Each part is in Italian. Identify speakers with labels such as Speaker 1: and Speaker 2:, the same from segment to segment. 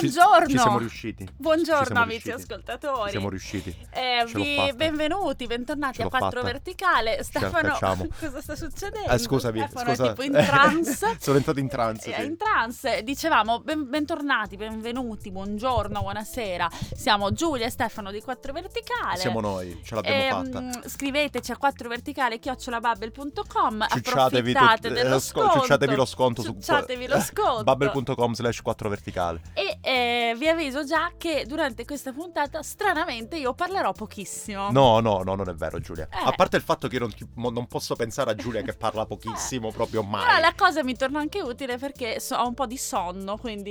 Speaker 1: Buongiorno.
Speaker 2: Ci siamo riusciti.
Speaker 1: Buongiorno
Speaker 2: Ci siamo
Speaker 1: amici
Speaker 2: riusciti.
Speaker 1: ascoltatori.
Speaker 2: Ci siamo riusciti.
Speaker 1: Eh, vi- benvenuti, bentornati a
Speaker 2: l'ho
Speaker 1: 4
Speaker 2: fatta.
Speaker 1: Verticale. Stefano, cosa sta succedendo?
Speaker 2: Eh, scusami,
Speaker 1: Stefano
Speaker 2: scusa.
Speaker 1: è tipo in trance.
Speaker 2: Sono entrato in trance. Sì.
Speaker 1: in trance, dicevamo ben- bentornati, benvenuti, buongiorno, buonasera. Siamo Giulia e Stefano di 4 Verticale.
Speaker 2: Siamo noi, ce l'abbiamo
Speaker 1: Ehm,
Speaker 2: fatta.
Speaker 1: Scriveteci a 4 verticale chiocciolabubble.com
Speaker 2: Ciucciatevi, tut-
Speaker 1: dello
Speaker 2: eh, sco-
Speaker 1: sconto
Speaker 2: ciucciatevi lo sconto su
Speaker 1: Ciucciatevi lo sconto
Speaker 2: bubble.com slash 4 verticale.
Speaker 1: E eh, vi avviso già che durante questa puntata, stranamente, io parlerò pochissimo.
Speaker 2: No, no, no, non è vero Giulia.
Speaker 1: Eh.
Speaker 2: A parte il fatto che io non, ti- non posso pensare a Giulia che parla pochissimo, proprio
Speaker 1: Però
Speaker 2: mai.
Speaker 1: la cosa mi torna anche utile perché so- ho un po' di sonno, quindi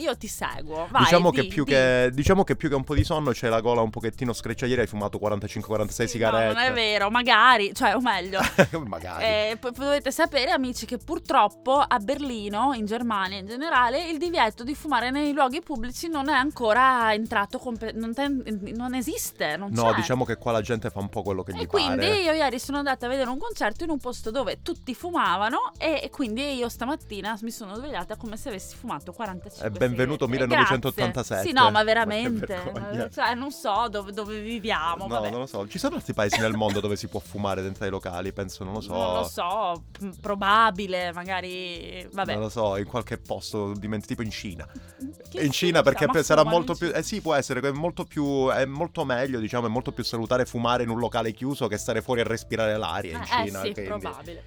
Speaker 1: io ti seguo. Vai,
Speaker 2: diciamo,
Speaker 1: di-
Speaker 2: che più
Speaker 1: di.
Speaker 2: che, diciamo che più che un po' di sonno c'è la gola un pochettino screccia. Ieri hai fumato 45-46
Speaker 1: Sì,
Speaker 2: sigarette.
Speaker 1: No, non è vero, magari, cioè, o meglio.
Speaker 2: Magari.
Speaker 1: Eh, poi dovete sapere, amici, che purtroppo a Berlino, in Germania in generale, il divieto di fumare nei luoghi pubblici non è ancora entrato, compe- non, ten- non esiste, non
Speaker 2: no,
Speaker 1: c'è.
Speaker 2: diciamo che qua la gente fa un po' quello che gli
Speaker 1: E quindi
Speaker 2: pare.
Speaker 1: io ieri sono andata a vedere un concerto in un posto dove tutti fumavano e e quindi io stamattina mi sono svegliata come se avessi fumato 45
Speaker 2: E benvenuto
Speaker 1: sigarette.
Speaker 2: 1987.
Speaker 1: Grazie. Sì, no, ma
Speaker 2: Ma
Speaker 1: veramente.
Speaker 2: vergogna.
Speaker 1: Cioè, non so dove, dove viviamo.
Speaker 2: No,
Speaker 1: vabbè.
Speaker 2: non lo so. Ci sono altri paesi nel mondo dove si può fumare dentro ai locali? Penso, non lo so.
Speaker 1: Non lo so, probabile, magari. Vabbè.
Speaker 2: Non lo so, in qualche posto tipo in Cina. In Cina perché sarà molto più eh sì, può essere è molto più è molto meglio, diciamo, è molto più salutare fumare in un locale chiuso che stare fuori a respirare l'aria in
Speaker 1: Eh,
Speaker 2: Cina,
Speaker 1: sì,
Speaker 2: quindi-
Speaker 1: probabile.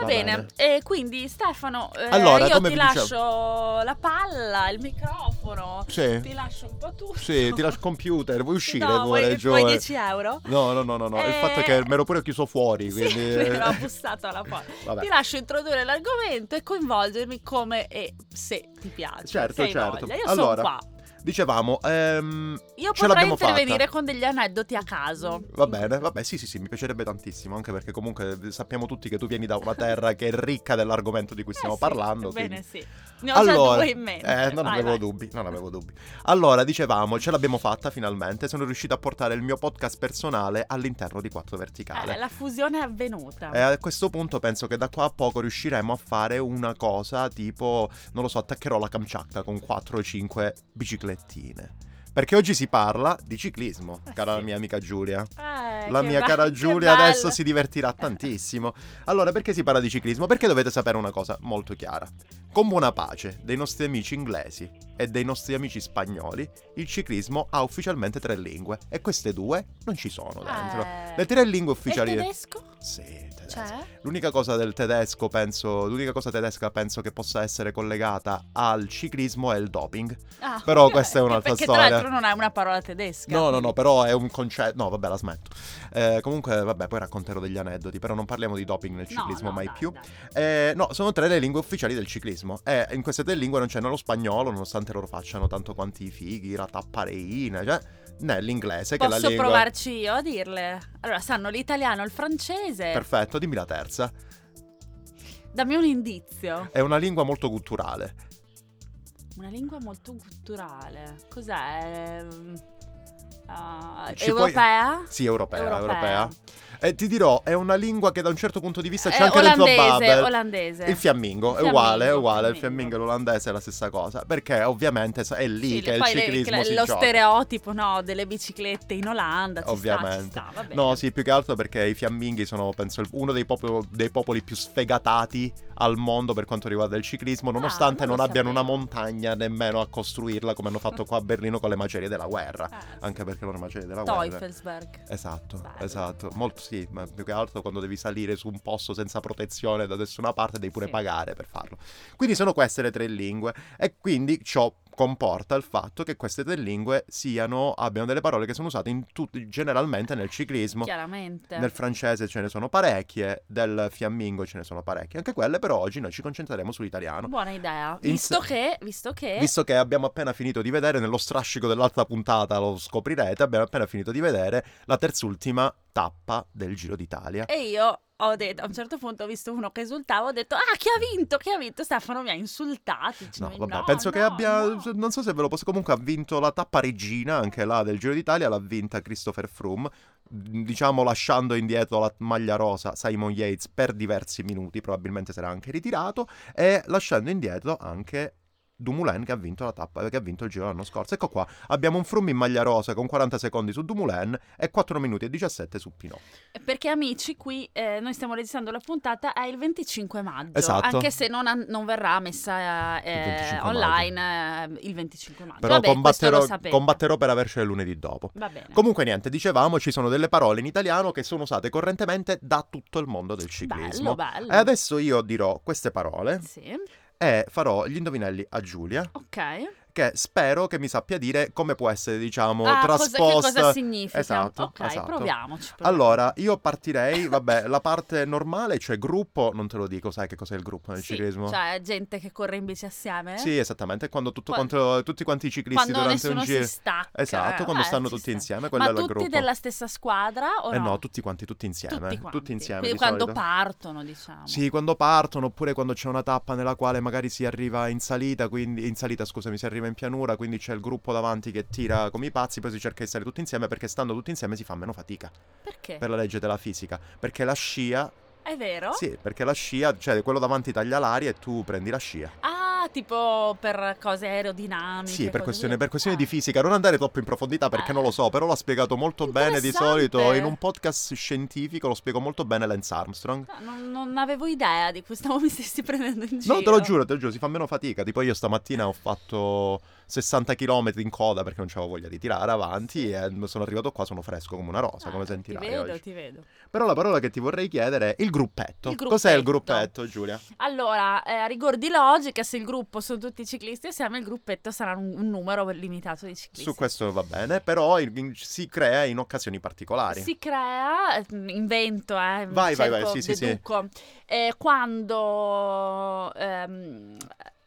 Speaker 1: Va, bene,
Speaker 2: bene.
Speaker 1: e quindi Stefano, eh,
Speaker 2: Allora,
Speaker 1: io ti lascio
Speaker 2: dicevo-
Speaker 1: la palla, il microfono,
Speaker 2: Sì.
Speaker 1: ti lascio un po' tutto.
Speaker 2: Sì, ti lascio il computer, vuoi uscire
Speaker 1: no, vuoi, vuoi
Speaker 2: eh?
Speaker 1: 10 euro?
Speaker 2: No, no, no, no, no. il
Speaker 1: Eh,
Speaker 2: fatto è che mi ero pure chiuso fuori,
Speaker 1: Sì,
Speaker 2: quindi
Speaker 1: è vero, ho bussato alla porta. Ti lascio introdurre l'argomento e coinvolgermi come e se ti piace.
Speaker 2: Certo, certo.
Speaker 1: voglia. Io
Speaker 2: Allora,
Speaker 1: sono qua.
Speaker 2: Dicevamo, ehm,
Speaker 1: Io
Speaker 2: ce
Speaker 1: potrei
Speaker 2: l'abbiamo
Speaker 1: intervenire
Speaker 2: fatta.
Speaker 1: con degli aneddoti a caso.
Speaker 2: Va bene, vabbè, sì, sì, sì, mi piacerebbe tantissimo, anche perché comunque sappiamo tutti che tu vieni da una terra che è ricca dell'argomento di cui stiamo
Speaker 1: Eh sì,
Speaker 2: parlando.
Speaker 1: Bene,
Speaker 2: quindi-
Speaker 1: sì. Ne ho già due in mente.
Speaker 2: eh, non
Speaker 1: Vai,
Speaker 2: avevo
Speaker 1: vai.
Speaker 2: dubbi, non avevo dubbi. Allora, dicevamo, ce l'abbiamo fatta finalmente, sono riuscito a portare il mio podcast personale all'interno di 4 Verticale.
Speaker 1: Eh, la fusione è avvenuta.
Speaker 2: E a questo punto penso che da qua a poco riusciremo a fare una cosa tipo, non lo so, attaccherò la Kamchatka con 4 o 5 biciclettine. Perché oggi si parla di ciclismo,
Speaker 1: Eh
Speaker 2: cara
Speaker 1: sì.
Speaker 2: mia amica Giulia.
Speaker 1: Eh,
Speaker 2: La mia
Speaker 1: be-
Speaker 2: cara Giulia adesso si divertirà tantissimo. Allora, perché si parla di ciclismo? Perché dovete sapere una cosa molto chiara. Con buona pace dei nostri amici inglesi e dei nostri amici spagnoli, il ciclismo ha ufficialmente tre lingue e queste due non ci sono dentro.
Speaker 1: Eh.
Speaker 2: Le tre lingue
Speaker 1: E
Speaker 2: ufficiali...
Speaker 1: tedesco?
Speaker 2: Sì, tedesco.
Speaker 1: C'è?
Speaker 2: L'unica cosa del tedesco, penso, l'unica cosa tedesca penso che possa essere collegata al ciclismo è il doping.
Speaker 1: Ah,
Speaker 2: Però
Speaker 1: ok,
Speaker 2: questa è un'altra
Speaker 1: perché
Speaker 2: storia.
Speaker 1: tra l'altro non è una parola tedesca.
Speaker 2: No, no, no, però è un concetto. No, vabbè, la smetto. Eh, comunque, vabbè, poi racconterò degli aneddoti. Però non parliamo di doping nel ciclismo
Speaker 1: no,
Speaker 2: mai
Speaker 1: dai,
Speaker 2: più.
Speaker 1: dai.
Speaker 2: Eh, no, sono tre le lingue ufficiali del ciclismo. E in queste tre lingue non c'è né lo spagnolo, nonostante loro facciano tanto quanti i fighi, la tappareina, cioè, né l'inglese, che è
Speaker 1: Posso
Speaker 2: la lingua.
Speaker 1: provarci io a dirle? Allora, sanno l'italiano, il francese.
Speaker 2: Perfetto, dimmi la terza.
Speaker 1: Dammi un indizio.
Speaker 2: È una lingua molto culturale.
Speaker 1: Una lingua molto culturale. Cos'è? Ah,
Speaker 2: Ci puoi-
Speaker 1: europea?
Speaker 2: Sì, europea,
Speaker 1: Europea.
Speaker 2: europea. E ti dirò, è una lingua che da un certo punto di vista c'è
Speaker 1: Eh,
Speaker 2: anche nel tuo bubble.
Speaker 1: olandese.
Speaker 2: Il fiammingo, è uguale, è uguale, il
Speaker 1: fiammingo.
Speaker 2: e l'olandese è la stessa cosa, perché ovviamente è lì
Speaker 1: Sì,
Speaker 2: che il
Speaker 1: le-
Speaker 2: ciclismo
Speaker 1: che-
Speaker 2: si
Speaker 1: lo
Speaker 2: gioca.
Speaker 1: stereotipo no, delle biciclette in Olanda.
Speaker 2: Ovviamente.
Speaker 1: Sta, sta.
Speaker 2: No, sì, più che altro perché i fiamminghi sono, penso, uno dei, popolo- dei popoli più sfegatati al mondo per quanto riguarda il ciclismo, nonostante
Speaker 1: Ah, non
Speaker 2: non, abbiano una
Speaker 1: sapevo.
Speaker 2: montagna nemmeno a costruirla come hanno fatto qua a Berlino con le macerie della guerra.
Speaker 1: Ah.
Speaker 2: Anche perché loro macerie della guerra.
Speaker 1: Teufelsberg.
Speaker 2: Esatto,
Speaker 1: Bello.
Speaker 2: esatto. Molto sì, ma più che altro quando devi salire su un posto senza protezione da nessuna parte devi pure
Speaker 1: Sì.
Speaker 2: pagare per farlo. Quindi sono queste le tre lingue e quindi ciò comporta il fatto che queste tre lingue siano abbiano delle parole che sono usate in tutti generalmente nel ciclismo.
Speaker 1: Chiaramente.
Speaker 2: Nel francese ce ne sono parecchie, del fiammingo ce ne sono parecchie, anche quelle però oggi noi ci concentreremo sull'italiano.
Speaker 1: Buona idea.
Speaker 2: In
Speaker 1: Visto
Speaker 2: se-
Speaker 1: che, visto che
Speaker 2: Visto che abbiamo appena finito di vedere, nello strascico dell'altra puntata lo scoprirete, abbiamo appena finito di vedere la terzultima tappa del Giro d'Italia.
Speaker 1: E io ho detto, a un certo punto ho visto uno che esultava, ho detto, ah, chi ha vinto, chi ha vinto? Stefano mi ha insultati.
Speaker 2: No,
Speaker 1: dicendo,
Speaker 2: vabbè, penso che
Speaker 1: no,
Speaker 2: abbia.
Speaker 1: no."
Speaker 2: Non so se ve lo posso. Comunque ha vinto la tappa regina, anche là del Giro d'Italia. L'ha vinta Christopher Froome. Diciamo lasciando indietro la maglia rosa Simon Yates per diversi minuti. Probabilmente sarà anche ritirato. E lasciando indietro anche Dumoulin che ha vinto la tappa, che ha vinto il giro l'anno scorso. Ecco qua, abbiamo un Froome in maglia rosa con 40 secondi su Dumoulin e 4 minuti e 17 su Pinot.
Speaker 1: Perché amici, qui eh, noi stiamo registrando la puntata è il 25 maggio,
Speaker 2: Esatto.
Speaker 1: anche se non, an- non verrà messa eh,
Speaker 2: Il 25
Speaker 1: online eh, il 25 maggio.
Speaker 2: Però
Speaker 1: Vabbè,
Speaker 2: combatterò, combatterò per avercela lunedì dopo.
Speaker 1: Va bene.
Speaker 2: Comunque niente, dicevamo, ci sono delle parole in italiano che sono usate correntemente da tutto il mondo del ciclismo.
Speaker 1: bello, bello.
Speaker 2: E adesso io dirò queste parole
Speaker 1: Sì,
Speaker 2: e farò gli indovinelli a Giulia,
Speaker 1: ok.
Speaker 2: Che spero che mi sappia dire come può essere, diciamo,
Speaker 1: Ah, cosa, che
Speaker 2: trasposta.
Speaker 1: cosa significa?
Speaker 2: Esatto,
Speaker 1: ok,
Speaker 2: esatto.
Speaker 1: proviamoci. proviamo.
Speaker 2: Allora, io partirei, vabbè, la parte normale, cioè gruppo, non te lo dico, sai che cos'è il gruppo nel
Speaker 1: Sì,
Speaker 2: ciclismo?
Speaker 1: Cioè, gente che corre in bici assieme?
Speaker 2: Sì, esattamente, quando tutto
Speaker 1: Qua-
Speaker 2: contro- tutti quanti i ciclisti
Speaker 1: Quando
Speaker 2: durante un giro.
Speaker 1: si stacca.
Speaker 2: Esatto, quando
Speaker 1: Eh,
Speaker 2: stanno
Speaker 1: ci
Speaker 2: tutti
Speaker 1: sta.
Speaker 2: insieme, quello
Speaker 1: Ma
Speaker 2: è il
Speaker 1: tutti
Speaker 2: gruppo.
Speaker 1: della stessa squadra o
Speaker 2: Eh
Speaker 1: no?
Speaker 2: no, tutti quanti, tutti insieme.
Speaker 1: Tutti quanti.
Speaker 2: Tutti insieme.
Speaker 1: Quindi
Speaker 2: di
Speaker 1: quando
Speaker 2: solito.
Speaker 1: partono, diciamo.
Speaker 2: Sì, quando partono, oppure quando c'è una tappa nella quale magari si arriva in salita, quindi in salita, scusami, si arriva in pianura, quindi c'è il gruppo davanti che tira come i pazzi, poi si cerca di stare tutti insieme perché stando tutti insieme si fa meno fatica
Speaker 1: Perché?
Speaker 2: per la legge della fisica, perché la scia,
Speaker 1: È vero?
Speaker 2: sì, perché la scia, cioè quello davanti taglia l'aria e tu prendi la scia.
Speaker 1: Ah, tipo per cose aerodinamiche.
Speaker 2: Sì, per questioni, per questioni
Speaker 1: Ah.
Speaker 2: di fisica, non andare troppo in profondità perché
Speaker 1: Ah.
Speaker 2: non lo so, però l'ha spiegato molto bene di solito in un podcast scientifico, lo spiego molto bene Lance Armstrong.
Speaker 1: No, non, non avevo idea di questo, mi stessi prendendo in giro.
Speaker 2: No, te lo giuro, te lo giuro, si fa meno fatica. Tipo io stamattina ho fatto 60 km in coda perché non avevo voglia di tirare avanti e sono arrivato qua, sono fresco come una rosa,
Speaker 1: Ah,
Speaker 2: come
Speaker 1: Ti
Speaker 2: sentirai
Speaker 1: vedo,
Speaker 2: oggi.
Speaker 1: ti vedo.
Speaker 2: Però la parola che ti vorrei chiedere è il gruppetto.
Speaker 1: Il
Speaker 2: Cos'è il
Speaker 1: gruppetto.
Speaker 2: gruppetto, Giulia?
Speaker 1: Allora, eh, a rigor di logica, se il gruppo sono tutti ciclisti assieme, il gruppetto sarà un, un numero limitato di ciclisti.
Speaker 2: Su questo va bene, però il- si crea in occasioni particolari.
Speaker 1: Si crea, eh, invento, eh,
Speaker 2: Vai, vai, vai, sì, sì, sì.
Speaker 1: deduco, eh, quando ehm,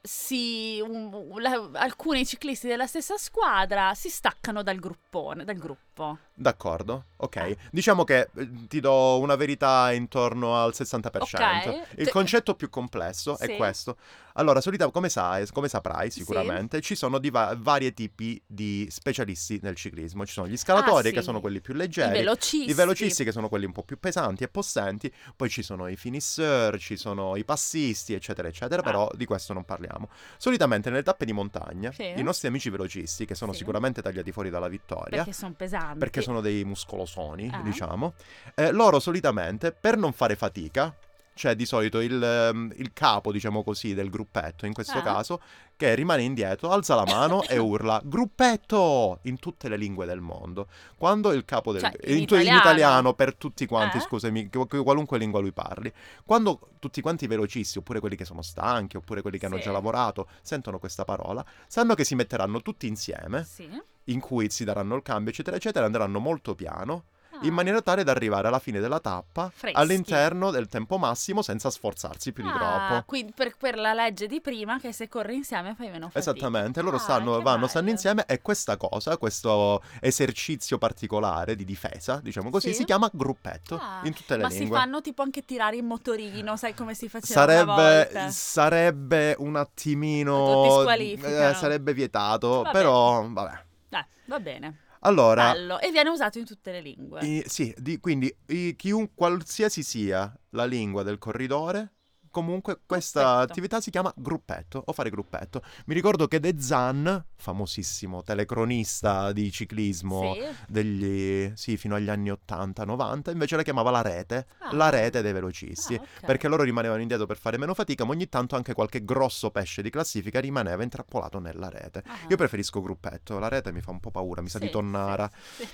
Speaker 1: si, un- la- alcuni ciclisti della stessa squadra si staccano dal gruppone, dal gruppo.
Speaker 2: D'accordo, ok.
Speaker 1: Ah.
Speaker 2: Diciamo che eh, ti do una verità intorno al 60%.
Speaker 1: Ok.
Speaker 2: Il concetto più complesso
Speaker 1: Sì.
Speaker 2: è questo. Allora, solita, come, sai, come saprai sicuramente, ci sono diva- vari tipi di specialisti nel ciclismo. Ci sono gli scalatori,
Speaker 1: Ah, sì.
Speaker 2: che sono quelli più
Speaker 1: I
Speaker 2: leggeri.
Speaker 1: velocisti.
Speaker 2: I velocisti che sono quelli un po' più pesanti e possenti, poi ci sono i finisseur, ci sono i passisti, eccetera, eccetera,
Speaker 1: Ah.
Speaker 2: però di questo non parliamo. Solitamente nelle tappe di montagna,
Speaker 1: Sì.
Speaker 2: i nostri amici velocisti, che sono
Speaker 1: Sì.
Speaker 2: sicuramente tagliati fuori dalla vittoria,
Speaker 1: Perché sono pesanti.
Speaker 2: perché sono dei muscolosoni,
Speaker 1: Ah.
Speaker 2: diciamo, eh, loro solitamente per non fare fatica, cioè di solito il, ehm, il capo, diciamo così, del gruppetto, in questo
Speaker 1: Ah.
Speaker 2: caso, che rimane indietro, alza la mano e urla gruppetto in tutte le lingue del mondo. Quando il capo del...
Speaker 1: Cioè, in
Speaker 2: tu-
Speaker 1: italiano.
Speaker 2: italiano per tutti quanti,
Speaker 1: Eh?
Speaker 2: scusami, qualunque lingua lui parli. Quando tutti quanti velocisti, oppure quelli che sono stanchi, oppure quelli che hanno
Speaker 1: Sì.
Speaker 2: già lavorato, sentono questa parola, sanno che si metteranno tutti insieme
Speaker 1: Sì.
Speaker 2: in cui si daranno il cambio, eccetera, eccetera, andranno molto piano. In maniera tale da arrivare alla fine della tappa
Speaker 1: Freschi.
Speaker 2: all'interno del tempo massimo senza sforzarsi più di
Speaker 1: Ah,
Speaker 2: troppo.
Speaker 1: quindi per, per la legge di prima che se corri insieme fai meno fatica.
Speaker 2: Esattamente, loro
Speaker 1: Ah,
Speaker 2: stanno, vanno, stanno insieme e questa cosa, questo esercizio particolare di difesa, diciamo così,
Speaker 1: Sì.
Speaker 2: si chiama gruppetto
Speaker 1: Ah,
Speaker 2: in tutte le
Speaker 1: Ma si
Speaker 2: lingue.
Speaker 1: fanno tipo anche tirare in motorino, sai come si faceva una
Speaker 2: Sarebbe,
Speaker 1: volta?
Speaker 2: sarebbe un attimino eh, sarebbe vietato,
Speaker 1: Vabbè.
Speaker 2: però vabbè.
Speaker 1: Dai, va bene.
Speaker 2: Allora,
Speaker 1: Bello. E viene usato in tutte le lingue.
Speaker 2: I- sì, di- quindi i- chiun- qualsiasi sia la lingua del corridore, comunque questa
Speaker 1: Gruppetto.
Speaker 2: attività si chiama gruppetto o fare gruppetto. Mi ricordo che De Zan, famosissimo telecronista di ciclismo
Speaker 1: Sì.
Speaker 2: degli sì, fino agli anni 80-90, invece la chiamava la rete,
Speaker 1: Ah.
Speaker 2: la rete dei velocisti.
Speaker 1: Ah, ok.
Speaker 2: Perché loro rimanevano indietro per fare meno fatica, ma ogni tanto anche qualche grosso pesce di classifica rimaneva intrappolato nella rete.
Speaker 1: Ah.
Speaker 2: Io preferisco gruppetto, la rete mi fa un po' paura, mi sa
Speaker 1: Sì,
Speaker 2: di tonnara.
Speaker 1: sì.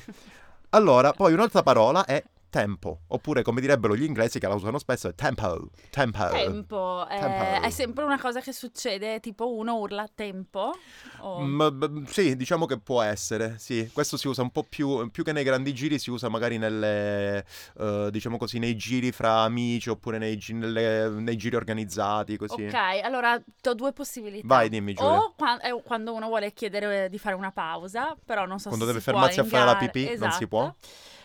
Speaker 2: Allora, poi un'altra parola è tempo, oppure come direbbero gli inglesi che la usano spesso è tempo, tempo.
Speaker 1: Tempo, eh,
Speaker 2: Tempo.
Speaker 1: è sempre una cosa che succede, tipo uno urla tempo. o-
Speaker 2: Mm, b- sì, diciamo che può essere, sì. Questo si usa un po' più, più che nei grandi giri, si usa magari nelle, eh, diciamo così, nei giri fra amici oppure nei, gi- nelle- nei giri organizzati, così.
Speaker 1: Ok, allora ho due possibilità.
Speaker 2: Vai, dimmi, Giulia.
Speaker 1: O qua- è quando uno vuole chiedere di fare una pausa, però non so
Speaker 2: Quando
Speaker 1: se
Speaker 2: deve
Speaker 1: si può
Speaker 2: fermarsi a fare la pipì, non si
Speaker 1: Esatto.
Speaker 2: può?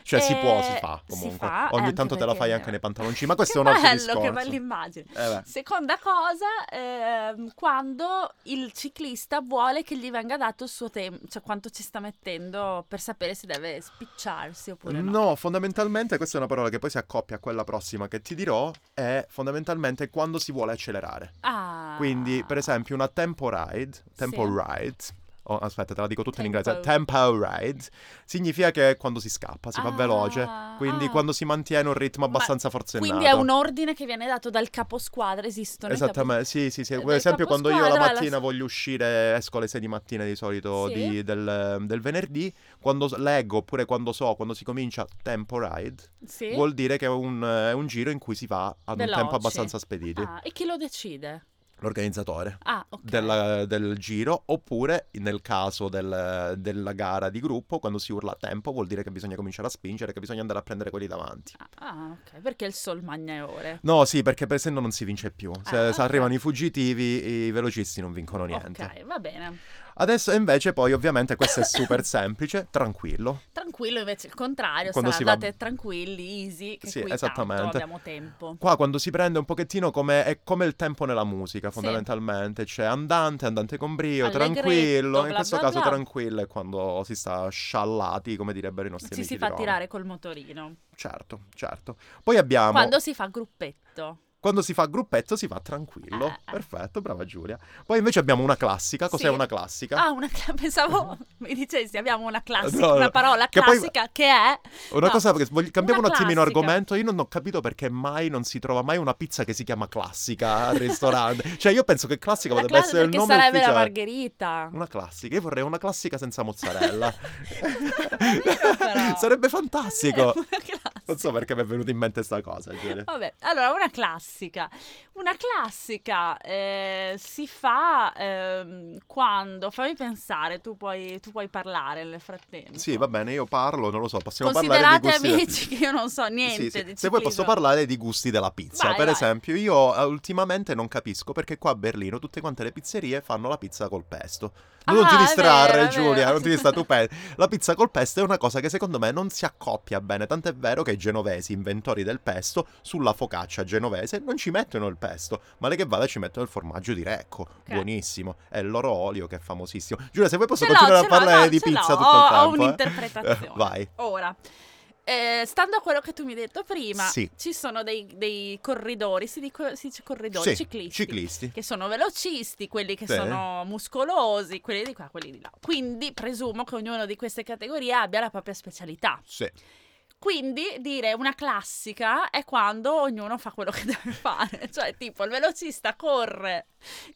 Speaker 2: Cioè si può, si
Speaker 1: Eh,
Speaker 2: fa
Speaker 1: si
Speaker 2: comunque.
Speaker 1: fa,
Speaker 2: Ogni tanto te la fai anche nei pantaloncini, ma questo
Speaker 1: Che
Speaker 2: è un altro
Speaker 1: bello,
Speaker 2: discorso.
Speaker 1: che bella immagine.
Speaker 2: Eh.
Speaker 1: Seconda cosa, ehm, quando il ciclista vuole che gli venga dato il suo tempo, cioè quanto ci sta mettendo per sapere se deve spicciarsi oppure no.
Speaker 2: No, fondamentalmente questa è una parola che poi si accoppia a quella prossima che ti dirò, è fondamentalmente quando si vuole accelerare.
Speaker 1: Ah,
Speaker 2: Quindi, per esempio, una tempo ride, tempo
Speaker 1: Sì.
Speaker 2: ride, oh, aspetta, te la dico tutta in inglese, tempo ride, significa che quando si scappa, si fa
Speaker 1: Ah,
Speaker 2: veloce, quindi
Speaker 1: ah.
Speaker 2: quando si mantiene un ritmo
Speaker 1: Ma
Speaker 2: abbastanza forsennato.
Speaker 1: Quindi è un ordine che viene dato dal caposquadra, esistono
Speaker 2: Esattamente, sì, sì, sì.
Speaker 1: Eh,
Speaker 2: Per
Speaker 1: del
Speaker 2: esempio, quando io la mattina voglio uscire, esco alle 6 di mattina di solito
Speaker 1: Sì.
Speaker 2: di- del, del venerdì, quando leggo oppure quando so, quando si comincia tempo ride,
Speaker 1: capo- Sì?
Speaker 2: vuol dire che è un, è un giro in cui si va ad un
Speaker 1: Veloci.
Speaker 2: tempo abbastanza spedito.
Speaker 1: Ah, e chi lo decide?
Speaker 2: L'organizzatore.
Speaker 1: Ah, ok.
Speaker 2: della- del giro oppure nel caso del- della gara di gruppo quando si urla a tempo vuol dire che bisogna cominciare a spingere che bisogna andare a prendere quelli davanti
Speaker 1: Ah, Ah, ok, perché il sol magna ore.
Speaker 2: no sì perché per se no non si vince più se,
Speaker 1: Ah,
Speaker 2: se
Speaker 1: ok.
Speaker 2: arrivano i fuggitivi i velocisti non vincono niente
Speaker 1: Ok, va bene.
Speaker 2: Adesso invece poi ovviamente questo è super semplice tranquillo
Speaker 1: Tranquillo invece il contrario,
Speaker 2: Quando
Speaker 1: sarà
Speaker 2: si va-
Speaker 1: andate tranquilli, easy, che
Speaker 2: Sì,
Speaker 1: qui
Speaker 2: esattamente.
Speaker 1: abbiamo tempo.
Speaker 2: Qua quando si prende un pochettino come è come il tempo nella musica, fondamentalmente. C'è andante, andante con brio,
Speaker 1: Allegretto,
Speaker 2: tranquillo. In
Speaker 1: bla
Speaker 2: questo
Speaker 1: bla
Speaker 2: caso
Speaker 1: bla.
Speaker 2: tranquillo è quando si sta sciallati, come direbbero i nostri
Speaker 1: Ci
Speaker 2: amici
Speaker 1: si
Speaker 2: di
Speaker 1: fa tirare col motorino.
Speaker 2: Certo, certo. Poi abbiamo
Speaker 1: Quando si fa gruppetto.
Speaker 2: Quando si fa gruppetto si fa tranquillo.
Speaker 1: Eh, eh.
Speaker 2: Perfetto, brava Giulia. Poi invece abbiamo una classica. Cos'è
Speaker 1: Sì.
Speaker 2: una classica?
Speaker 1: Ah, una cla- pensavo mi dicessi abbiamo una classica,
Speaker 2: No,
Speaker 1: una parola
Speaker 2: Che poi-
Speaker 1: classica che è
Speaker 2: Una
Speaker 1: no,
Speaker 2: cosa perché voglio- cambiamo
Speaker 1: una
Speaker 2: un attimino
Speaker 1: classica.
Speaker 2: argomento. Io non ho capito perché mai non si trova mai una pizza che si chiama classica al ristorante. cioè, io penso che classica
Speaker 1: la
Speaker 2: potrebbe
Speaker 1: classe
Speaker 2: essere il nome
Speaker 1: sarebbe la
Speaker 2: ufficiale.
Speaker 1: margherita.
Speaker 2: Una classica, io vorrei una classica senza mozzarella. Sarebbe fantastico.
Speaker 1: Classica.
Speaker 2: Non so perché mi è venuta in mente sta cosa.
Speaker 1: Vabbè, allora una classica. Una classica eh, si fa ehm, quando, fammi pensare, tu puoi, tu puoi parlare nel frattempo.
Speaker 2: Sì, va bene, io parlo, non lo so, possiamo parlare di gusti.
Speaker 1: amici che io non so niente
Speaker 2: Sì, sì. Se vuoi posso
Speaker 1: ciclismo.
Speaker 2: parlare di gusti della pizza.
Speaker 1: Vai,
Speaker 2: per
Speaker 1: vai.
Speaker 2: esempio, io eh, ultimamente non capisco perché qua a Berlino tutte quante le pizzerie fanno la pizza col pesto. Non
Speaker 1: Ah,
Speaker 2: ti distrarre,
Speaker 1: vero,
Speaker 2: Giulia, non ti distrarre. Tu pensi. La pizza col pesto è una cosa che secondo me non si accoppia bene. Tant'è vero che i genovesi, inventori del pesto, sulla focaccia genovese non ci mettono il pesto, ma le che vada ci mettono il formaggio di Recco. Buonissimo. È il loro olio che è famosissimo. Giulia, se vuoi posso
Speaker 1: Ce
Speaker 2: continuare a parlare
Speaker 1: no,
Speaker 2: di pizza tutto
Speaker 1: ho,
Speaker 2: il tempo.
Speaker 1: Ho
Speaker 2: eh?
Speaker 1: un'interpretazione.
Speaker 2: Eh, vai.
Speaker 1: Ora, eh, stando a quello che tu mi hai detto prima,
Speaker 2: Sì.
Speaker 1: ci sono dei, dei corridori, si, dico- si dice corridori,
Speaker 2: Sì,
Speaker 1: ciclisti,
Speaker 2: ciclisti.
Speaker 1: che sono velocisti, quelli che
Speaker 2: Sì.
Speaker 1: sono muscolosi, quelli di qua, quelli di là. Quindi presumo che ognuno di queste categorie abbia la propria specialità.
Speaker 2: Sì.
Speaker 1: Quindi dire una classica è quando ognuno fa quello che deve fare. Cioè, tipo, il velocista corre,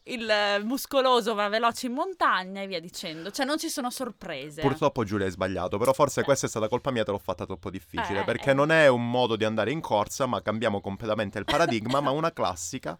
Speaker 1: il eh, muscoloso va veloce in montagna e via dicendo. Cioè, non ci sono sorprese.
Speaker 2: Purtroppo Giulia hai sbagliato, però forse questa è stata colpa mia, te l'ho fatta troppo difficile,
Speaker 1: Eh,
Speaker 2: perché
Speaker 1: eh.
Speaker 2: non è un modo di andare in corsa, ma cambiamo completamente il paradigma, ma una classica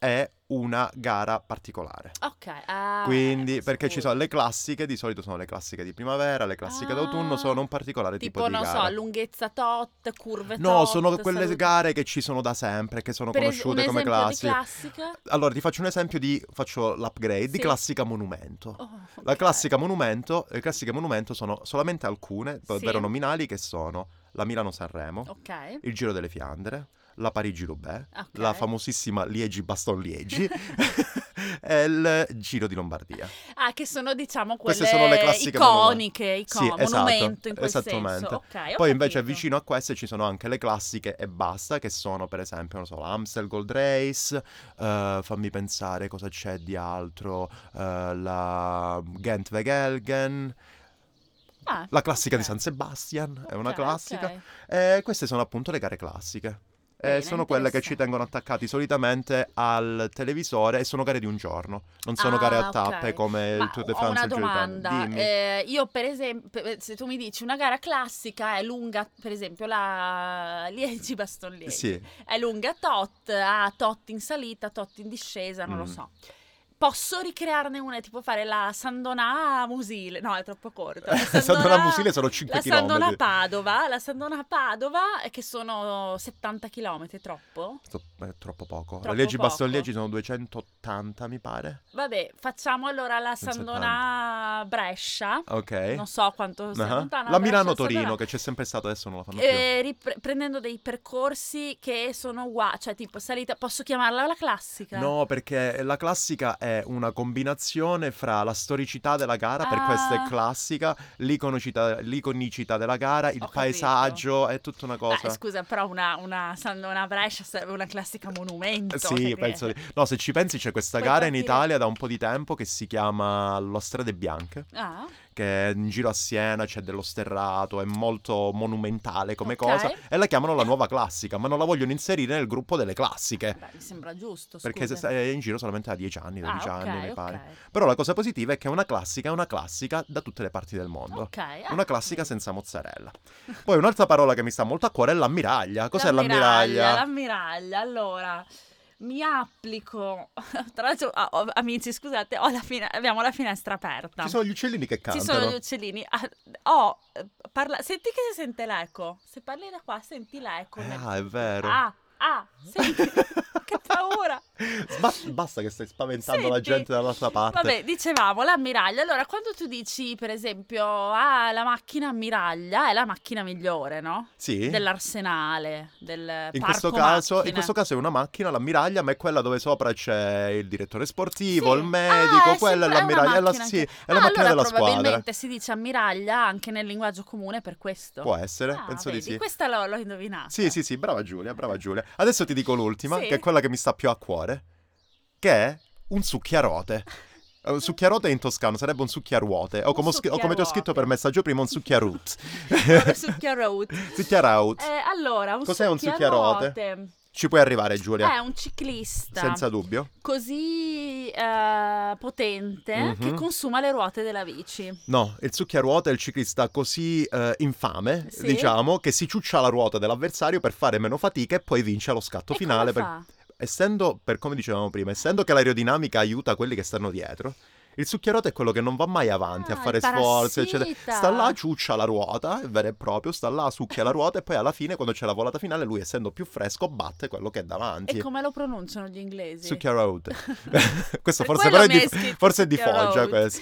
Speaker 2: è una gara particolare.
Speaker 1: Ok. ah,
Speaker 2: Quindi,
Speaker 1: eh,
Speaker 2: perché ci sono le classiche, di solito sono le classiche di primavera, le classiche d'autunno,
Speaker 1: Ah.
Speaker 2: sono un particolare tipo,
Speaker 1: Tipo,
Speaker 2: di
Speaker 1: non
Speaker 2: gara.
Speaker 1: so, lunghezza tot, curve tot.
Speaker 2: No, sono quelle
Speaker 1: salute-
Speaker 2: gare che ci sono da sempre, che sono
Speaker 1: Per es-
Speaker 2: conosciute
Speaker 1: un
Speaker 2: come classiche.
Speaker 1: di classica?
Speaker 2: Allora, ti faccio un esempio di, faccio l'upgrade, di
Speaker 1: Sì.
Speaker 2: classica monumento.
Speaker 1: Oh,
Speaker 2: La
Speaker 1: ok.
Speaker 2: classica monumento, le classiche monumento sono solamente alcune, davvero
Speaker 1: Sì.
Speaker 2: nominali, che sono la Milano-Sanremo,
Speaker 1: Ok.
Speaker 2: il Giro delle Fiandre, la Parigi-Roubaix,
Speaker 1: Ok.
Speaker 2: la famosissima Liegi-Baston-Liegi e il Giro di Lombardia.
Speaker 1: Ah, che sono, diciamo, quelle
Speaker 2: Queste sono le classiche
Speaker 1: iconiche,
Speaker 2: Sì,
Speaker 1: icon-
Speaker 2: esatto,
Speaker 1: monumento in quel
Speaker 2: esattamente.
Speaker 1: senso. Ok, ho
Speaker 2: Poi invece vicino a queste ci sono anche le classiche e basta, che sono per esempio, non so, l'Amstel Gold Race, eh, fammi pensare cosa c'è di altro, eh, la Gent Wegelgen,
Speaker 1: Ah,
Speaker 2: la classica
Speaker 1: ok.
Speaker 2: di San Sebastian, è una classica. E queste sono appunto le gare classiche. E
Speaker 1: Bene,
Speaker 2: sono quelle che ci tengono attaccati solitamente al televisore e sono gare di un giorno, non sono gare a
Speaker 1: Ah,
Speaker 2: tappe
Speaker 1: ok.
Speaker 2: come
Speaker 1: Ma
Speaker 2: il Tour de
Speaker 1: ho
Speaker 2: France
Speaker 1: una
Speaker 2: Giro d'Italia.
Speaker 1: domanda. Eh, io, per esempio, se tu mi dici una gara classica è lunga, per esempio, la Liegi Baston Liegi
Speaker 2: Sì,
Speaker 1: è lunga tot, ha tot in salita, tot in discesa, non lo
Speaker 2: Mm.
Speaker 1: so. Posso ricrearne una, tipo fare la Sandona Musile? No, è troppo corta. La
Speaker 2: Sandona Musile sono 5
Speaker 1: La
Speaker 2: km.
Speaker 1: Sandona Padova, la Sandona Padova, eh, che sono 70 km, troppo?
Speaker 2: È troppo poco.
Speaker 1: Troppo
Speaker 2: leggi
Speaker 1: poco.
Speaker 2: Baston Liegi sono 280, mi pare.
Speaker 1: Vabbè, facciamo allora la
Speaker 2: 170.
Speaker 1: Sandona Brescia.
Speaker 2: Ok.
Speaker 1: Non so quanto sia
Speaker 2: Ah.
Speaker 1: lontana.
Speaker 2: La Milano-Torino,
Speaker 1: Sandona-
Speaker 2: che c'è sempre stato, adesso non la fanno più.
Speaker 1: Eh, ripre- prendendo dei percorsi che sono uguali, cioè tipo salita, posso chiamarla la classica?
Speaker 2: No, perché la classica è una combinazione fra la storicità della gara, per
Speaker 1: Ah.
Speaker 2: questo è classica, l'iconicità, l'iconicità della gara, il
Speaker 1: Ho
Speaker 2: paesaggio, è tutta una cosa.
Speaker 1: Beh, scusa, però una, una, una Brescia serve una classica monumento.
Speaker 2: Sì, penso di... No, se ci pensi c'è questa
Speaker 1: Puoi
Speaker 2: gara in
Speaker 1: partire-
Speaker 2: Italia da un po' di tempo che si chiama Lo Strade Bianche,
Speaker 1: Ah,
Speaker 2: che in giro a Siena c'è dello sterrato, è molto monumentale come
Speaker 1: Ok.
Speaker 2: cosa, e la chiamano la nuova classica, ma non la vogliono inserire nel gruppo delle classiche.
Speaker 1: beh, mi sembra giusto.
Speaker 2: Perché
Speaker 1: scusa.
Speaker 2: è in giro solamente da 10 anni, 12
Speaker 1: ah, ok,
Speaker 2: anni, mi pare. Però la cosa positiva è che è una classica, è una classica da tutte le parti del mondo.
Speaker 1: Ok, ah,
Speaker 2: Una classica senza mozzarella. Poi un'altra parola che mi sta molto a cuore è l'ammiraglia. Cos'è l'ammiraglia?
Speaker 1: L'ammiraglia, allora mi applico. Tra l'altro, ah, oh, amici, scusate, ho la fine- abbiamo la finestra aperta.
Speaker 2: Ci sono gli uccellini che
Speaker 1: Ci
Speaker 2: cantano.
Speaker 1: sono gli uccellini. Ah, ho, eh, parla- Senti che si sente l'eco. Se parli da qua, senti l'eco. nel-
Speaker 2: Ah, è vero.
Speaker 1: Ah, ah, senti. che paura.
Speaker 2: Sba- basta che stai spaventando la
Speaker 1: Senti.
Speaker 2: gente dall'altra parte.
Speaker 1: Vabbè, dicevamo l'ammiraglia. Allora, quando tu dici, per esempio, ah, la macchina ammiraglia è la macchina migliore, no?
Speaker 2: Sì.
Speaker 1: Dell'arsenale, del
Speaker 2: In questo, caso, in questo caso è una macchina, l'ammiraglia, ma è quella dove sopra c'è il direttore sportivo,
Speaker 1: Sì.
Speaker 2: il medico,
Speaker 1: Ah,
Speaker 2: quella è l'ammiraglia, è la, sì, è la
Speaker 1: Ah,
Speaker 2: macchina
Speaker 1: allora
Speaker 2: della squadra.
Speaker 1: probabilmente si dice ammiraglia anche nel linguaggio comune per questo.
Speaker 2: Può essere,
Speaker 1: Ah,
Speaker 2: penso
Speaker 1: vedi,
Speaker 2: di sì.
Speaker 1: Questa l'ho, l'ho indovinata.
Speaker 2: Sì, sì, sì, brava Giulia, brava Giulia. Adesso ti dico l'ultima,
Speaker 1: Sì.
Speaker 2: che è quella che mi sta più a cuore, che è un succhiarote. Eh, Un succhiarote in toscano sarebbe un succhiaruote, o come, o come ti ho scritto per messaggio prima, un succhiarut. Succhiaraut.
Speaker 1: Eh, allora, un
Speaker 2: Cos'è un
Speaker 1: succhiarote?
Speaker 2: Ci puoi arrivare, Giulia?
Speaker 1: È un ciclista
Speaker 2: Senza dubbio.
Speaker 1: così eh, potente che
Speaker 2: Mhm.
Speaker 1: consuma le ruote della bici.
Speaker 2: No, il succhiaruote è il ciclista così eh, infame,
Speaker 1: Sì.
Speaker 2: diciamo, che si ciuccia la ruota dell'avversario per fare meno fatica e poi vince lo scatto
Speaker 1: E
Speaker 2: finale.
Speaker 1: come
Speaker 2: per-
Speaker 1: fa?
Speaker 2: Essendo, per come dicevamo prima, essendo che l'aerodinamica aiuta quelli che stanno dietro, il succhiarote è quello che non va mai avanti
Speaker 1: Ah,
Speaker 2: a fare sforzi, eccetera. Sta là, ciuccia la ruota, è vero e proprio, sta là, succhia la ruota e poi alla fine, quando c'è la volata finale, lui essendo più fresco, batte quello che è davanti.
Speaker 1: E come lo pronunciano gli inglesi?
Speaker 2: Succhiarote. questo
Speaker 1: Per
Speaker 2: forse però è di, forse è di. Foggia questo.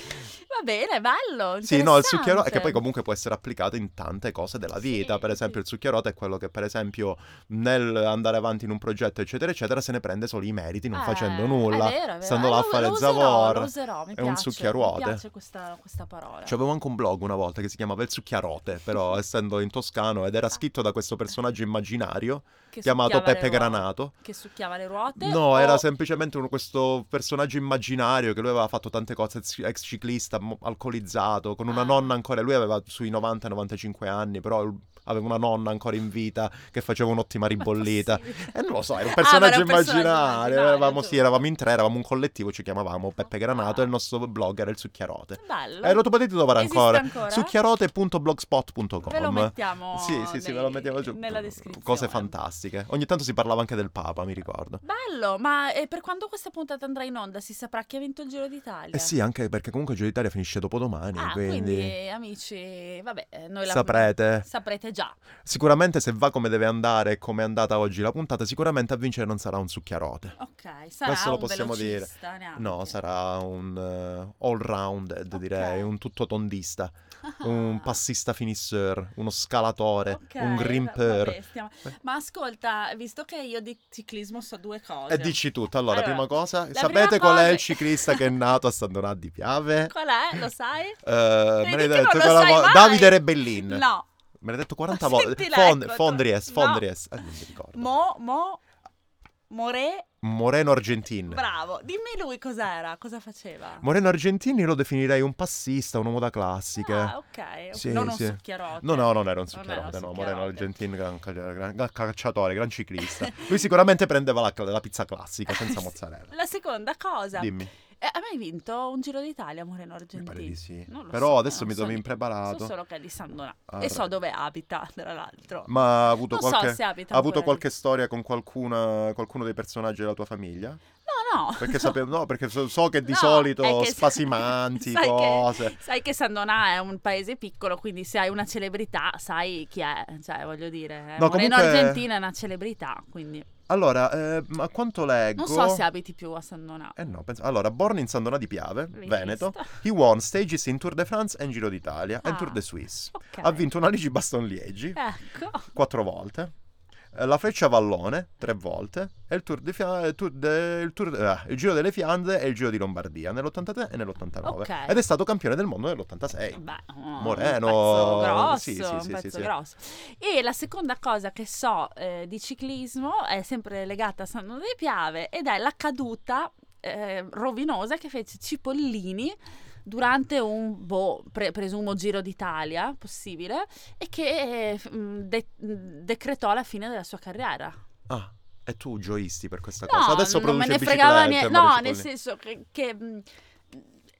Speaker 1: Va bene, bello.
Speaker 2: Sì, no, il succhiarote, che poi comunque può essere applicato in tante cose della vita.
Speaker 1: Sì,
Speaker 2: per esempio,
Speaker 1: sì.
Speaker 2: il succhiarote è quello che, per esempio, nel andare avanti in un progetto, eccetera, eccetera, se ne prende solo i meriti, non
Speaker 1: Eh,
Speaker 2: facendo nulla,
Speaker 1: è vero, è vero.
Speaker 2: stando
Speaker 1: Eh,
Speaker 2: là a fare
Speaker 1: lo userò,
Speaker 2: zavor.
Speaker 1: Lo userò, mi
Speaker 2: È un
Speaker 1: piace,
Speaker 2: succhiaruote.
Speaker 1: Mi piace questa, questa parola.
Speaker 2: C'avevo anche un blog una volta che si chiamava Il Succhiarote, però essendo in toscano ed era scritto da questo personaggio immaginario
Speaker 1: Che
Speaker 2: chiamato Peppe. Granato.
Speaker 1: Che succhiava le ruote?
Speaker 2: No,
Speaker 1: o-
Speaker 2: era semplicemente uno- questo personaggio immaginario che lui aveva fatto tante cose, ex- ciclista, alcolizzato, con una
Speaker 1: Ah.
Speaker 2: nonna ancora, lui aveva sui 90-95 anni, però aveva una nonna ancora in vita che faceva un'ottima ribollita. E non lo so, era un
Speaker 1: Ah,
Speaker 2: personaggio
Speaker 1: ma era un personaggio
Speaker 2: immaginario.
Speaker 1: immaginario,
Speaker 2: Eravamo, sì, eravamo in tre, eravamo un collettivo, ci chiamavamo Peppe Granato
Speaker 1: Ah.
Speaker 2: e il nostro blog era il Succhiarote.
Speaker 1: Bello.
Speaker 2: E lo potete trovare
Speaker 1: Esiste
Speaker 2: ancora,
Speaker 1: ancora?
Speaker 2: succhiarote.blogspot.com.
Speaker 1: Ve lo mettiamo
Speaker 2: Sì, sì, sì, ve lo mettiamo giù.
Speaker 1: nella descrizione.
Speaker 2: Cose fantastiche. Ogni tanto si parlava anche del Papa, mi ricordo.
Speaker 1: Bello, ma eh, per quando questa puntata andrà in onda si saprà chi ha vinto il Giro d'Italia?
Speaker 2: Eh sì, anche perché comunque il Giro d'Italia finisce dopodomani,
Speaker 1: Ah,
Speaker 2: quindi...
Speaker 1: quindi... amici, vabbè, eh, noi la
Speaker 2: Saprete.
Speaker 1: saprete già.
Speaker 2: Sicuramente se va come deve andare e come è andata oggi la puntata, sicuramente a vincere non sarà un succhiarote.
Speaker 1: Ok, sarà
Speaker 2: Questo lo possiamo dire.
Speaker 1: neanche.
Speaker 2: No, sarà un eh, all-rounded,
Speaker 1: Ok.
Speaker 2: direi, un tutto tondista,
Speaker 1: Ah.
Speaker 2: un passista finisseur, uno scalatore,
Speaker 1: Ok,
Speaker 2: un grimper.
Speaker 1: stiamo- Ma ascolta, visto che io di ciclismo so due cose.
Speaker 2: E dici tutto. Allora,
Speaker 1: Allora,
Speaker 2: prima cosa,
Speaker 1: la
Speaker 2: sapete
Speaker 1: prima
Speaker 2: qual è
Speaker 1: cosa-
Speaker 2: il ciclista che è nato a San Donato di Piave?
Speaker 1: Qual è? Lo sai?
Speaker 2: Eh, me l'hai detto
Speaker 1: lo sai mai.
Speaker 2: Davide Rebellin.
Speaker 1: No.
Speaker 2: Me l'hai detto 40
Speaker 1: Ma
Speaker 2: volte. Fond-
Speaker 1: l'eco,
Speaker 2: Fondries,
Speaker 1: no.
Speaker 2: Fondries. Eh, non mi ricordo.
Speaker 1: Mo, mo, More,
Speaker 2: Moreno Argentin.
Speaker 1: bravo. Dimmi lui cos'era, cosa faceva.
Speaker 2: Moreno Argentini lo definirei un passista, un uomo da classiche.
Speaker 1: Ah, ok.
Speaker 2: Sì,
Speaker 1: non
Speaker 2: sì.
Speaker 1: un succhiarote.
Speaker 2: No, no, non era un succhiarote, no, Moreno. Argentini, gran, gran- gran cacciatore, gran ciclista. Lui sicuramente prendeva la, la pizza classica senza mozzarella.
Speaker 1: La seconda cosa.
Speaker 2: Dimmi,
Speaker 1: Eh, hai mai vinto un Giro d'Italia, Moreno
Speaker 2: mi
Speaker 1: Argentino?
Speaker 2: pare di sì. Però
Speaker 1: so,
Speaker 2: adesso mi
Speaker 1: so
Speaker 2: trovi
Speaker 1: di-
Speaker 2: impreparato.
Speaker 1: So solo che è di San Donato.
Speaker 2: Ah,
Speaker 1: e so dove abita, tra l'altro.
Speaker 2: Ma ha avuto
Speaker 1: non
Speaker 2: qualche,
Speaker 1: so se abita
Speaker 2: ha avuto qualche storia con qualcuna, qualcuno dei personaggi della tua famiglia?
Speaker 1: No, no.
Speaker 2: Perché sapevo, no, perché so, so che di
Speaker 1: No,
Speaker 2: solito
Speaker 1: che-
Speaker 2: spasimanti,
Speaker 1: sai che-
Speaker 2: cose.
Speaker 1: Sai che San Donà è un paese piccolo, quindi se hai una celebrità sai chi è. Cioè, voglio dire,
Speaker 2: No,
Speaker 1: Moreno
Speaker 2: comunque-
Speaker 1: Argentina è una celebrità, quindi
Speaker 2: Allora, eh, a quanto leggo...
Speaker 1: non so se abiti più a San Donà.
Speaker 2: Eh no, penso... Allora, born in San Donà di Piave,
Speaker 1: Visto.
Speaker 2: Veneto, he won stages in Tour de France e in Giro d'Italia e
Speaker 1: Ah,
Speaker 2: Tour de Suisse.
Speaker 1: Ok.
Speaker 2: Ha vinto una Ligi Baston Liegi
Speaker 1: Ecco.
Speaker 2: quattro volte. Eh, la Freccia Vallone tre volte e il Tour de Fia- il, Tour de- il, Tour- eh, il Giro delle Fiandre e il Giro di Lombardia nell'83 e nell'89
Speaker 1: Ok.
Speaker 2: ed è stato campione del mondo nell'86.
Speaker 1: Beh, oh,
Speaker 2: Moreno,
Speaker 1: un pezzo grosso,
Speaker 2: sì, sì,
Speaker 1: un
Speaker 2: sì,
Speaker 1: pezzo
Speaker 2: sì, sì.
Speaker 1: grosso. E la seconda cosa che so eh, di ciclismo è sempre legata a San Dono dei Piave ed è la caduta eh, rovinosa che fece Cipollini durante un, boh, pre- presumo Giro d'Italia, possibile, e che eh, mh, de- mh, decretò la fine della sua carriera.
Speaker 2: Ah, e tu gioisti per questa
Speaker 1: No,
Speaker 2: cosa. Adesso
Speaker 1: non me ne fregava niente. No, nel senso che, che, mh,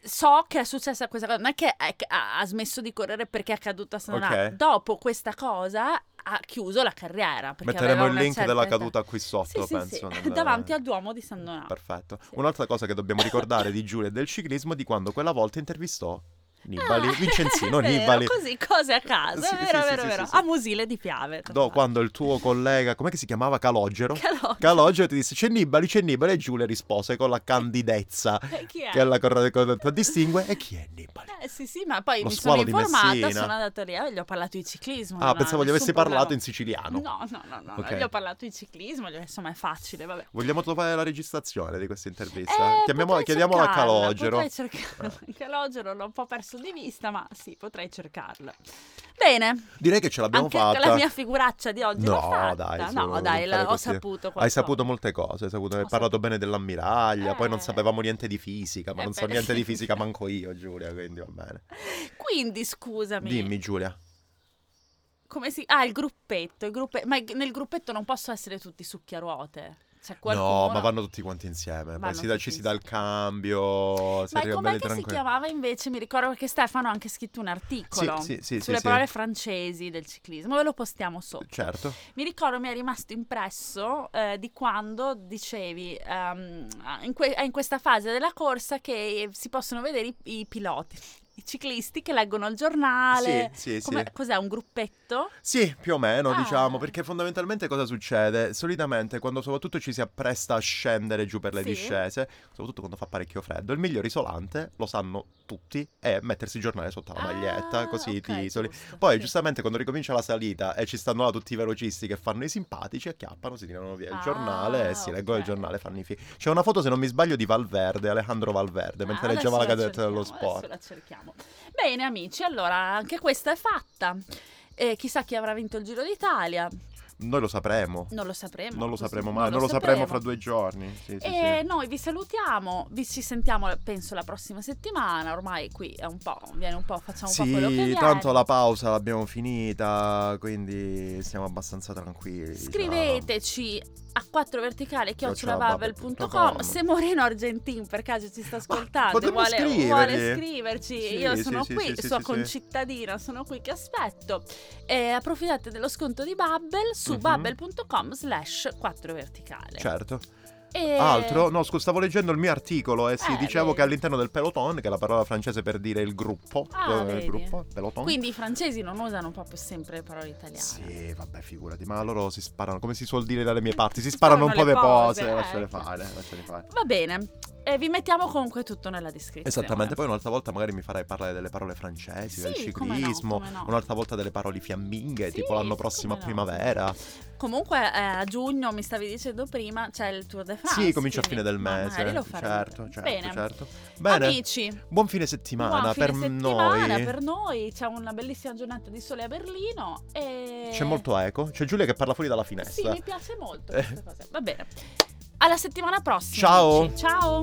Speaker 1: so che è successa questa cosa. Non è che è- ha ha smesso di correre perché è caduta a San
Speaker 2: Ok.
Speaker 1: Donato. Dopo questa cosa ha chiuso la carriera.
Speaker 2: Metteremo il link
Speaker 1: certa
Speaker 2: della caduta qui sotto,
Speaker 1: Sì, sì,
Speaker 2: penso.
Speaker 1: sì,
Speaker 2: nel-
Speaker 1: davanti al Duomo di San Donato.
Speaker 2: Perfetto.
Speaker 1: Sì.
Speaker 2: Un'altra cosa che dobbiamo ricordare di Giulia e del ciclismo è di quando quella volta intervistò Nibali,
Speaker 1: Ah,
Speaker 2: Vincenzino
Speaker 1: vero,
Speaker 2: Nibali.
Speaker 1: così, cose a caso,
Speaker 2: Sì,
Speaker 1: è vero,
Speaker 2: sì,
Speaker 1: vero,
Speaker 2: sì,
Speaker 1: vero.
Speaker 2: sì.
Speaker 1: A Musile di Piave.
Speaker 2: Do- quando il tuo collega, com'è che si chiamava? Calogero?
Speaker 1: Calogero.
Speaker 2: Calogero ti disse c'è Nibali, c'è Nibali e Giulia rispose con la candidezza
Speaker 1: Eh, chi è?
Speaker 2: che la contraddistingue e chi è Nibali?
Speaker 1: Eh, sì, sì, ma poi
Speaker 2: Lo
Speaker 1: mi sono informata, sono andata lì e gli ho parlato di ciclismo.
Speaker 2: Ah, pensavo gli avessi parlato
Speaker 1: problema.
Speaker 2: in siciliano.
Speaker 1: No, no, no, no,
Speaker 2: Ok.
Speaker 1: no, gli ho parlato di ciclismo, insomma è facile, vabbè.
Speaker 2: Vogliamo trovare la registrazione di questa intervista?
Speaker 1: Eh,
Speaker 2: Chiamiamo- chiediamola a Calogero.
Speaker 1: Cercarla. Calogero l'ho un po' perso di vista, ma sì, potrei cercarla. Bene,
Speaker 2: Direi che ce l'abbiamo
Speaker 1: anche
Speaker 2: fatta.
Speaker 1: la mia figuraccia di oggi
Speaker 2: No,
Speaker 1: fatta.
Speaker 2: dai,
Speaker 1: no, dai,
Speaker 2: fare
Speaker 1: ho saputo qualcosa.
Speaker 2: Hai saputo molte cose, hai, saputo- hai parlato
Speaker 1: saputo.
Speaker 2: bene dell'ammiraglia, poi non
Speaker 1: Eh.
Speaker 2: sapevamo niente di fisica, ma
Speaker 1: Eh,
Speaker 2: non so niente di fisica manco io, Giulia, quindi va bene.
Speaker 1: Quindi, scusami.
Speaker 2: Dimmi, Giulia.
Speaker 1: Come si... Ah, il gruppetto, il gruppe- Ma nel gruppetto non possono essere tutti succhi a ruote. C'è qualcuno...
Speaker 2: No, ma vanno tutti quanti insieme. Poi si
Speaker 1: tutti
Speaker 2: ci si dà il cambio. si
Speaker 1: Ma com'è che si chiamava invece? Mi ricordo perché Stefano ha anche scritto un articolo
Speaker 2: Sì, sì, sì,
Speaker 1: sulle parole francesi del ciclismo. Ve lo postiamo sotto.
Speaker 2: Certo.
Speaker 1: Mi ricordo, mi è rimasto impresso eh, di quando dicevi ehm, in, que- in questa fase della corsa che si possono vedere i, i piloti, i ciclisti che leggono il giornale.
Speaker 2: Sì, sì,
Speaker 1: Come-
Speaker 2: sì.
Speaker 1: Cos'è un gruppetto?
Speaker 2: Sì, più o meno,
Speaker 1: Ah.
Speaker 2: diciamo, perché fondamentalmente cosa succede? Solitamente quando soprattutto ci si appresta a scendere giù per le
Speaker 1: Sì.
Speaker 2: discese, soprattutto quando fa parecchio freddo, il miglior isolante, lo sanno tutti, è mettersi il giornale sotto la maglietta,
Speaker 1: Ah,
Speaker 2: così
Speaker 1: ok,
Speaker 2: ti isoli.
Speaker 1: giusto,
Speaker 2: Poi
Speaker 1: sì.
Speaker 2: giustamente quando ricomincia la salita e ci stanno là tutti i velocisti che fanno i simpatici, acchiappano, si tirano via il
Speaker 1: Ah,
Speaker 2: giornale e si leggono il giornale, fanno i fi. C'è una foto, se non mi sbaglio, di Valverde, Alejandro Valverde, mentre
Speaker 1: Ah,
Speaker 2: leggeva la
Speaker 1: adesso
Speaker 2: gazzetta dello sport.
Speaker 1: Adesso la cerchiamo. Bene amici, allora anche questa è fatta. E chissà chi avrà vinto il Giro d'Italia.
Speaker 2: Noi lo sapremo.
Speaker 1: Non lo sapremo.
Speaker 2: Non lo sapremo mai, non lo sapremo fra due giorni. Sì,
Speaker 1: E
Speaker 2: sì.
Speaker 1: noi vi salutiamo, vi ci sentiamo penso la prossima settimana, ormai qui è un po', viene un po', facciamo un po' quello che
Speaker 2: Sì,
Speaker 1: viene.
Speaker 2: tanto la pausa l'abbiamo finita, quindi stiamo abbastanza tranquilli. diciamo.
Speaker 1: Scriveteci a 4 verticali
Speaker 2: Chiocciolavabel.com.
Speaker 1: chiocciolababel.com se Moreno Argentin per caso ci sta ascoltando vuole, vuole scriverci
Speaker 2: Sì,
Speaker 1: io
Speaker 2: sì,
Speaker 1: sono
Speaker 2: sì,
Speaker 1: qui sua concittadina sono qui che aspetto e approfittate dello sconto di Bubble su
Speaker 2: Mhm.
Speaker 1: bubble.com slash 4 verticale
Speaker 2: Certo.
Speaker 1: E-
Speaker 2: Altro? No, scusa, stavo leggendo il mio articolo e sì,
Speaker 1: Eh,
Speaker 2: dicevo
Speaker 1: vedi.
Speaker 2: che all'interno del peloton, che è la parola francese per dire il gruppo,
Speaker 1: Ah,
Speaker 2: eh, il gruppo, peloton.
Speaker 1: quindi i francesi non usano proprio sempre le parole italiane
Speaker 2: Sì, vabbè, figurati, ma loro si sparano, come si suol dire dalle mie parti, si
Speaker 1: Si
Speaker 2: sparano un po'
Speaker 1: sparano
Speaker 2: le
Speaker 1: le
Speaker 2: cose,
Speaker 1: cose,
Speaker 2: lasciale fare, lasciale fare.
Speaker 1: va bene e vi mettiamo comunque tutto nella descrizione
Speaker 2: Esattamente, poi un'altra volta magari mi farai parlare delle parole francesi, del
Speaker 1: Sì, come no,
Speaker 2: ciclismo,
Speaker 1: come no.
Speaker 2: un'altra volta delle parole fiamminghe,
Speaker 1: Sì,
Speaker 2: tipo l'anno prossimo a
Speaker 1: no.
Speaker 2: primavera.
Speaker 1: Comunque eh, a giugno, mi stavi dicendo prima, c'è il Tour de France.
Speaker 2: sì, comincia a fine del mese.
Speaker 1: lo
Speaker 2: certo, certo,
Speaker 1: Bene.
Speaker 2: certo. Bene,
Speaker 1: Amici,
Speaker 2: buon fine settimana
Speaker 1: buon fine
Speaker 2: per
Speaker 1: settimana
Speaker 2: noi.
Speaker 1: per noi. C'è una bellissima giornata di sole a Berlino e...
Speaker 2: C'è molto eco, c'è Giulia che parla fuori dalla
Speaker 1: Sì,
Speaker 2: finestra.
Speaker 1: mi piace molto questa cosa. Va bene. Alla settimana prossima.
Speaker 2: Ciao.
Speaker 1: Amici. Ciao.